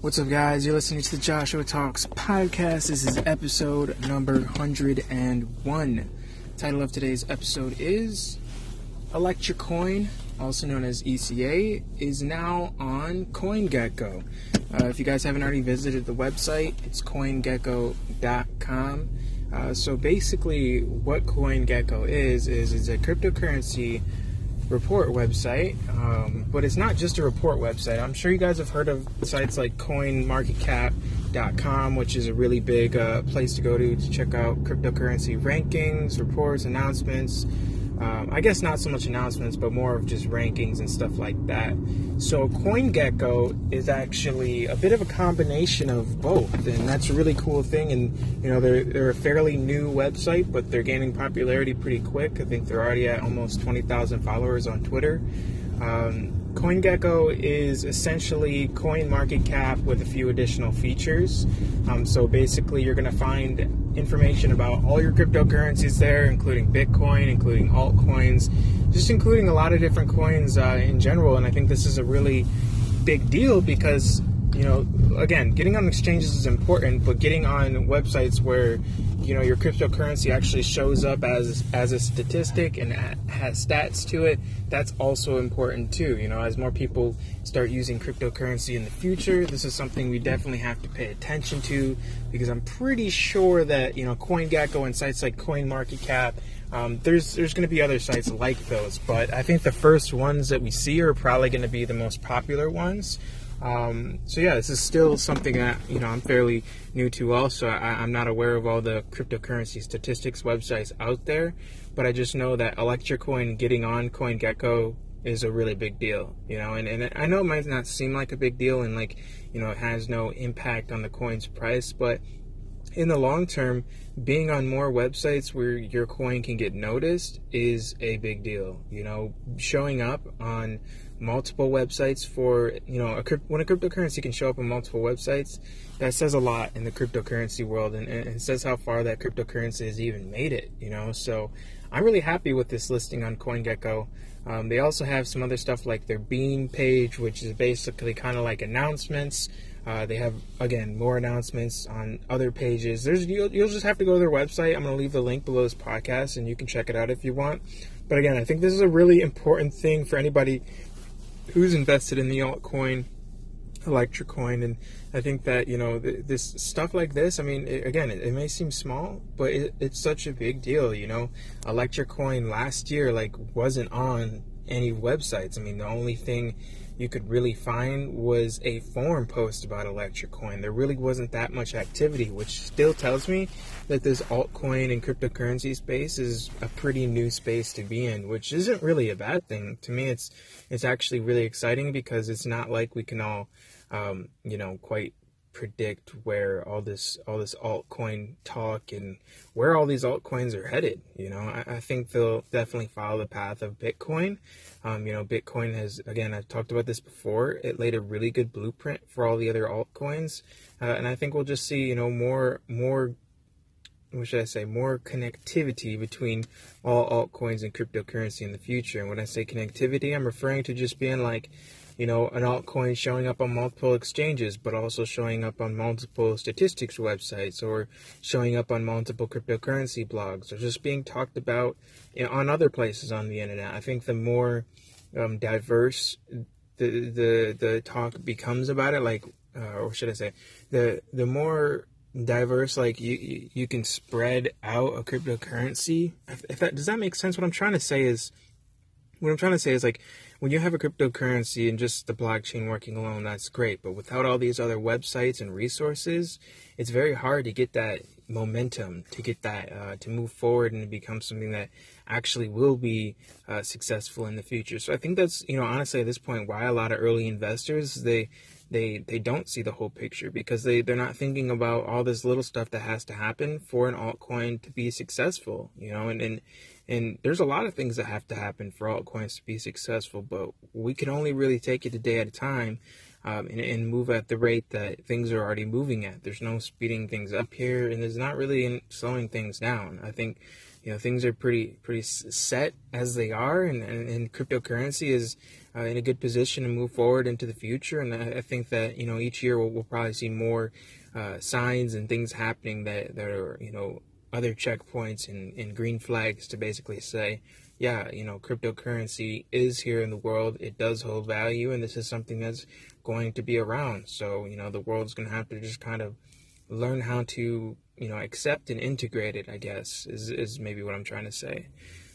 What's up, guys? You're listening to the Joshua Talks podcast. This is episode number 101. Title of today's episode is Electra Coin, also known as ECA, is now on CoinGecko. Uh, if you guys haven't already visited the website, it's coingecko.com. Uh, so basically, what CoinGecko is is it's a cryptocurrency report website, um, but it's not just a report website. I'm sure you guys have heard of sites like CoinMarketCap.com, which is a really big uh, place to go to to check out cryptocurrency rankings, reports, announcements. Um, I guess not so much announcements, but more of just rankings and stuff like that. So CoinGecko is actually a bit of a combination of both, and that's a really cool thing. And you know, they're they're a fairly new website, but they're gaining popularity pretty quick. I think they're already at almost twenty thousand followers on Twitter. Um, CoinGecko is essentially coin market cap with a few additional features. Um, so basically, you're going to find information about all your cryptocurrencies there, including Bitcoin, including altcoins, just including a lot of different coins uh, in general. And I think this is a really big deal because you know, again, getting on exchanges is important, but getting on websites where you know your cryptocurrency actually shows up as as a statistic and has stats to it that's also important too you know as more people start using cryptocurrency in the future this is something we definitely have to pay attention to because i'm pretty sure that you know coingecko and sites like coinmarketcap um, there's there's going to be other sites like those but i think the first ones that we see are probably going to be the most popular ones um, so yeah, this is still something that you know I'm fairly new to. Also, I, am not aware of all the cryptocurrency statistics websites out there, but I just know that Electra Coin getting on CoinGecko is a really big deal. You know, and, and I know it might not seem like a big deal, and like you know it has no impact on the coin's price, but in the long term, being on more websites where your coin can get noticed is a big deal. You know, showing up on multiple websites for you know a, when a cryptocurrency can show up on multiple websites that says a lot in the cryptocurrency world and, and says how far that cryptocurrency has even made it you know? So i'm really happy with this listing on coingecko. Um, they also have some other stuff like their bean page which is basically kind of like announcements. Uh, they have again more announcements on other pages. There's you'll, you'll just have to go to their website. I'm going to leave the link below this podcast and you can check it out if you want. But again i think this is a really important thing for anybody who's invested in the altcoin Electra Coin, and I think that you know this stuff like this. I mean, it, again, it, it, may seem small, but it, it's such a big deal. You know, Electra Coin last year like wasn't on any websites. I mean, the only thing you could really find was a forum post about Electra Coin. There really wasn't that much activity, which still tells me that this altcoin and cryptocurrency space is a pretty new space to be in, which isn't really a bad thing. To me, it's it's actually really exciting because it's not like we can all, um, you know, quite predict where all this all this altcoin talk and where all these altcoins are headed. You know, I, I think they'll definitely follow the path of Bitcoin. Um, you know, Bitcoin has again I've talked about this before. It laid a really good blueprint for all the other altcoins, uh, and I think we'll just see you know more more. What should I say? More connectivity between all altcoins and cryptocurrency in the future. And when I say connectivity, I'm referring to just being like, you know, an altcoin showing up on multiple exchanges, but also showing up on multiple statistics websites or showing up on multiple cryptocurrency blogs or just being talked about you know, on other places on the internet. I think the more um, diverse the, the the talk becomes about it, like, uh, or should I say, the the more diverse like you you can spread out a cryptocurrency if that does that make sense what i'm trying to say is what i'm trying to say is like when you have a cryptocurrency and just the blockchain working alone, that's great. But without all these other websites and resources, it's very hard to get that momentum, to get that, uh, to move forward and to become something that actually will be uh, successful in the future. So I think that's, you know, honestly at this point, why a lot of early investors, they, they they don't see the whole picture because they they're not thinking about all this little stuff that has to happen for an altcoin to be successful you know and and and there's a lot of things that have to happen for altcoins to be successful but we can only really take it a day at a time um, and, and move at the rate that things are already moving at. There's no speeding things up here and there's not really slowing things down. I think you know things are pretty pretty set as they are, and, and, and cryptocurrency is uh, in a good position to move forward into the future. And I, I think that you know each year we'll, we'll probably see more uh, signs and things happening that that are you know other checkpoints and, and green flags to basically say, yeah, you know, cryptocurrency is here in the world. It does hold value, and this is something that's going to be around. So, you know, the world's going to have to just kind of learn how to, you know, accept and integrate it, I guess, is, is maybe what I'm trying to say.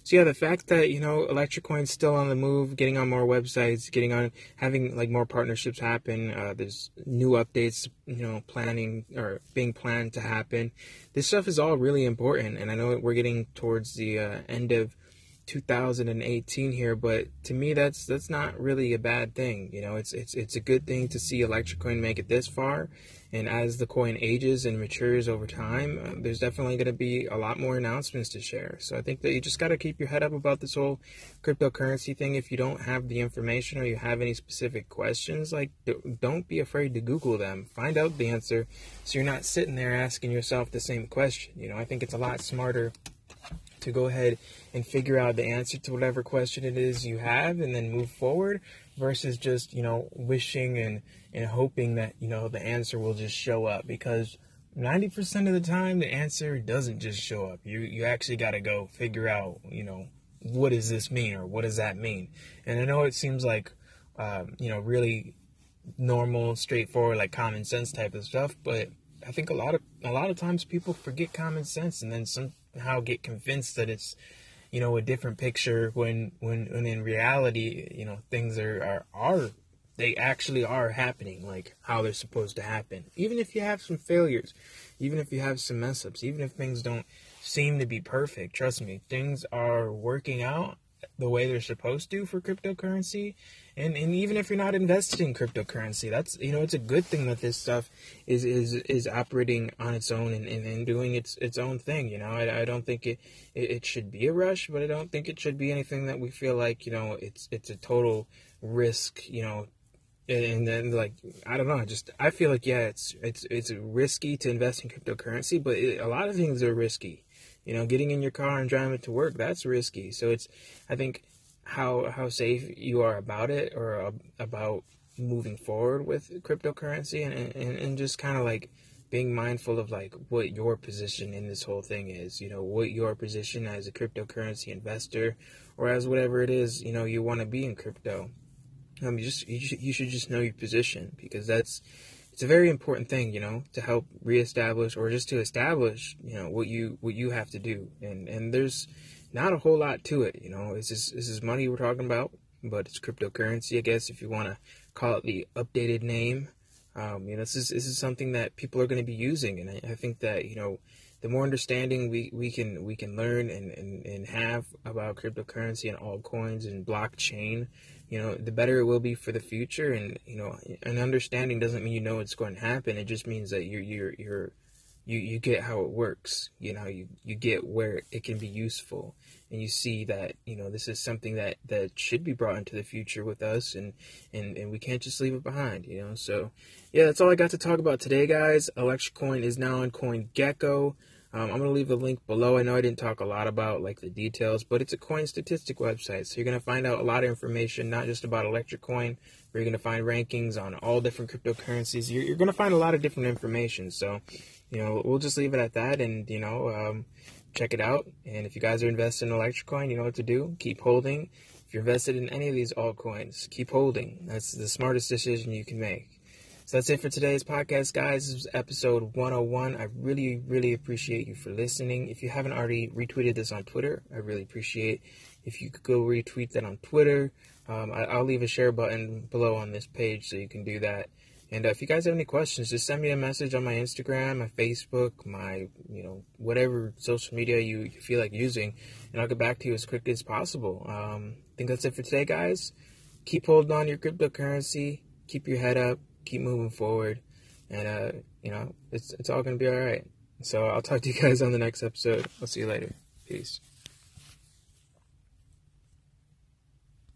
So yeah, the fact that you know Electra Coin's still on the move, getting on more websites, getting on having like more partnerships happen. Uh, there's new updates, you know, planning or being planned to happen. This stuff is all really important, and I know we're getting towards the uh, end of 2018 here, but to me that's that's not really a bad thing. You know, it's it's it's a good thing to see Electra Coin make it this far, and as the coin ages and matures over time, uh, there's definitely going to be a lot more announcements to share. So I think that you just got to keep your head up about this whole cryptocurrency thing. If you don't have the information or you have any specific questions, like don't be afraid to Google them, find out the answer, so you're not sitting there asking yourself the same question. You know, I think it's a lot smarter to go ahead and figure out the answer to whatever question it is you have and then move forward versus just, you know, wishing and, and hoping that, you know, the answer will just show up because 90% of the time the answer doesn't just show up. You you actually got to go figure out, you know, what does this mean or what does that mean? And I know it seems like um, you know, really normal, straightforward like common sense type of stuff, but I think a lot of a lot of times people forget common sense and then somehow get convinced that it's you know a different picture when when when in reality you know things are are, are they actually are happening like how they're supposed to happen. Even if you have some failures even if you have some mess ups even if things don't seem to be perfect trust me things are working out the way they're supposed to for cryptocurrency. And and even if you're not invested in cryptocurrency that's you know it's a good thing that this stuff is is is operating on its own and, and, and doing its its own thing you know? I, I don't think it, it, it should be a rush but I don't think it should be anything that we feel like you know it's it's a total risk you know? And then like I don't know, just I feel like yeah, it's it's it's risky to invest in cryptocurrency, but it, a lot of things are risky. You know, getting in your car and driving to work, that's risky. So it's, I think, how how safe you are about it or uh, about moving forward with cryptocurrency and and, and just kind of like being mindful of like what your position in this whole thing is you know what your position as a cryptocurrency investor or as whatever it is you know you want to be in crypto um you just you should, you should just know your position because that's it's a very important thing, you know, to help reestablish or just to establish, you know, what you what you have to do. And and there's not a whole lot to it, you know. This is this is money we're talking about, but it's cryptocurrency, I guess, if you want to call it the updated name. Um, you know, this is this is something that people are going to be using, and I, I think that you know the more understanding we, we can we can learn and, and, and have about cryptocurrency and altcoins and blockchain, you know, the better it will be for the future. And you know, an understanding doesn't mean you know it's going to happen. It just means that you're you're you're you, you get how it works. You know, you, you get where it can be useful, and you see that you know this is something that that should be brought into the future with us, and and and we can't just leave it behind. You know, so yeah, that's all I got to talk about today, guys. Electra Coin is now on CoinGecko. Um, I'm going to leave the link below. I know I didn't talk a lot about like the details, but it's a coin statistic website. So you're going to find out a lot of information, not just about Electra Coin, but you're going to find rankings on all different cryptocurrencies. You're, you're going to find a lot of different information. So, you know, we'll just leave it at that and, you know, um, check it out. And if you guys are invested in Electra Coin, you know what to do. Keep holding. If you're invested in any of these altcoins, keep holding. That's the smartest decision you can make. So that's it for today's podcast, guys. This was episode 101. I really, really appreciate you for listening. If you haven't already retweeted this on Twitter, I really appreciate if you could go retweet that on Twitter. Um, I, will leave a share button below on this page so you can do that. And uh, if you guys have any questions, just send me a message on my Instagram, my Facebook, my, you know, whatever social media you, you feel like using, and I'll get back to you as quickly as possible. Um, I think that's it for today, guys. Keep holding on your cryptocurrency. Keep your head up keep moving forward, and uh, you know, it's it's all gonna be all right. So I'll talk to you guys on the next episode. I'll see you later. Peace.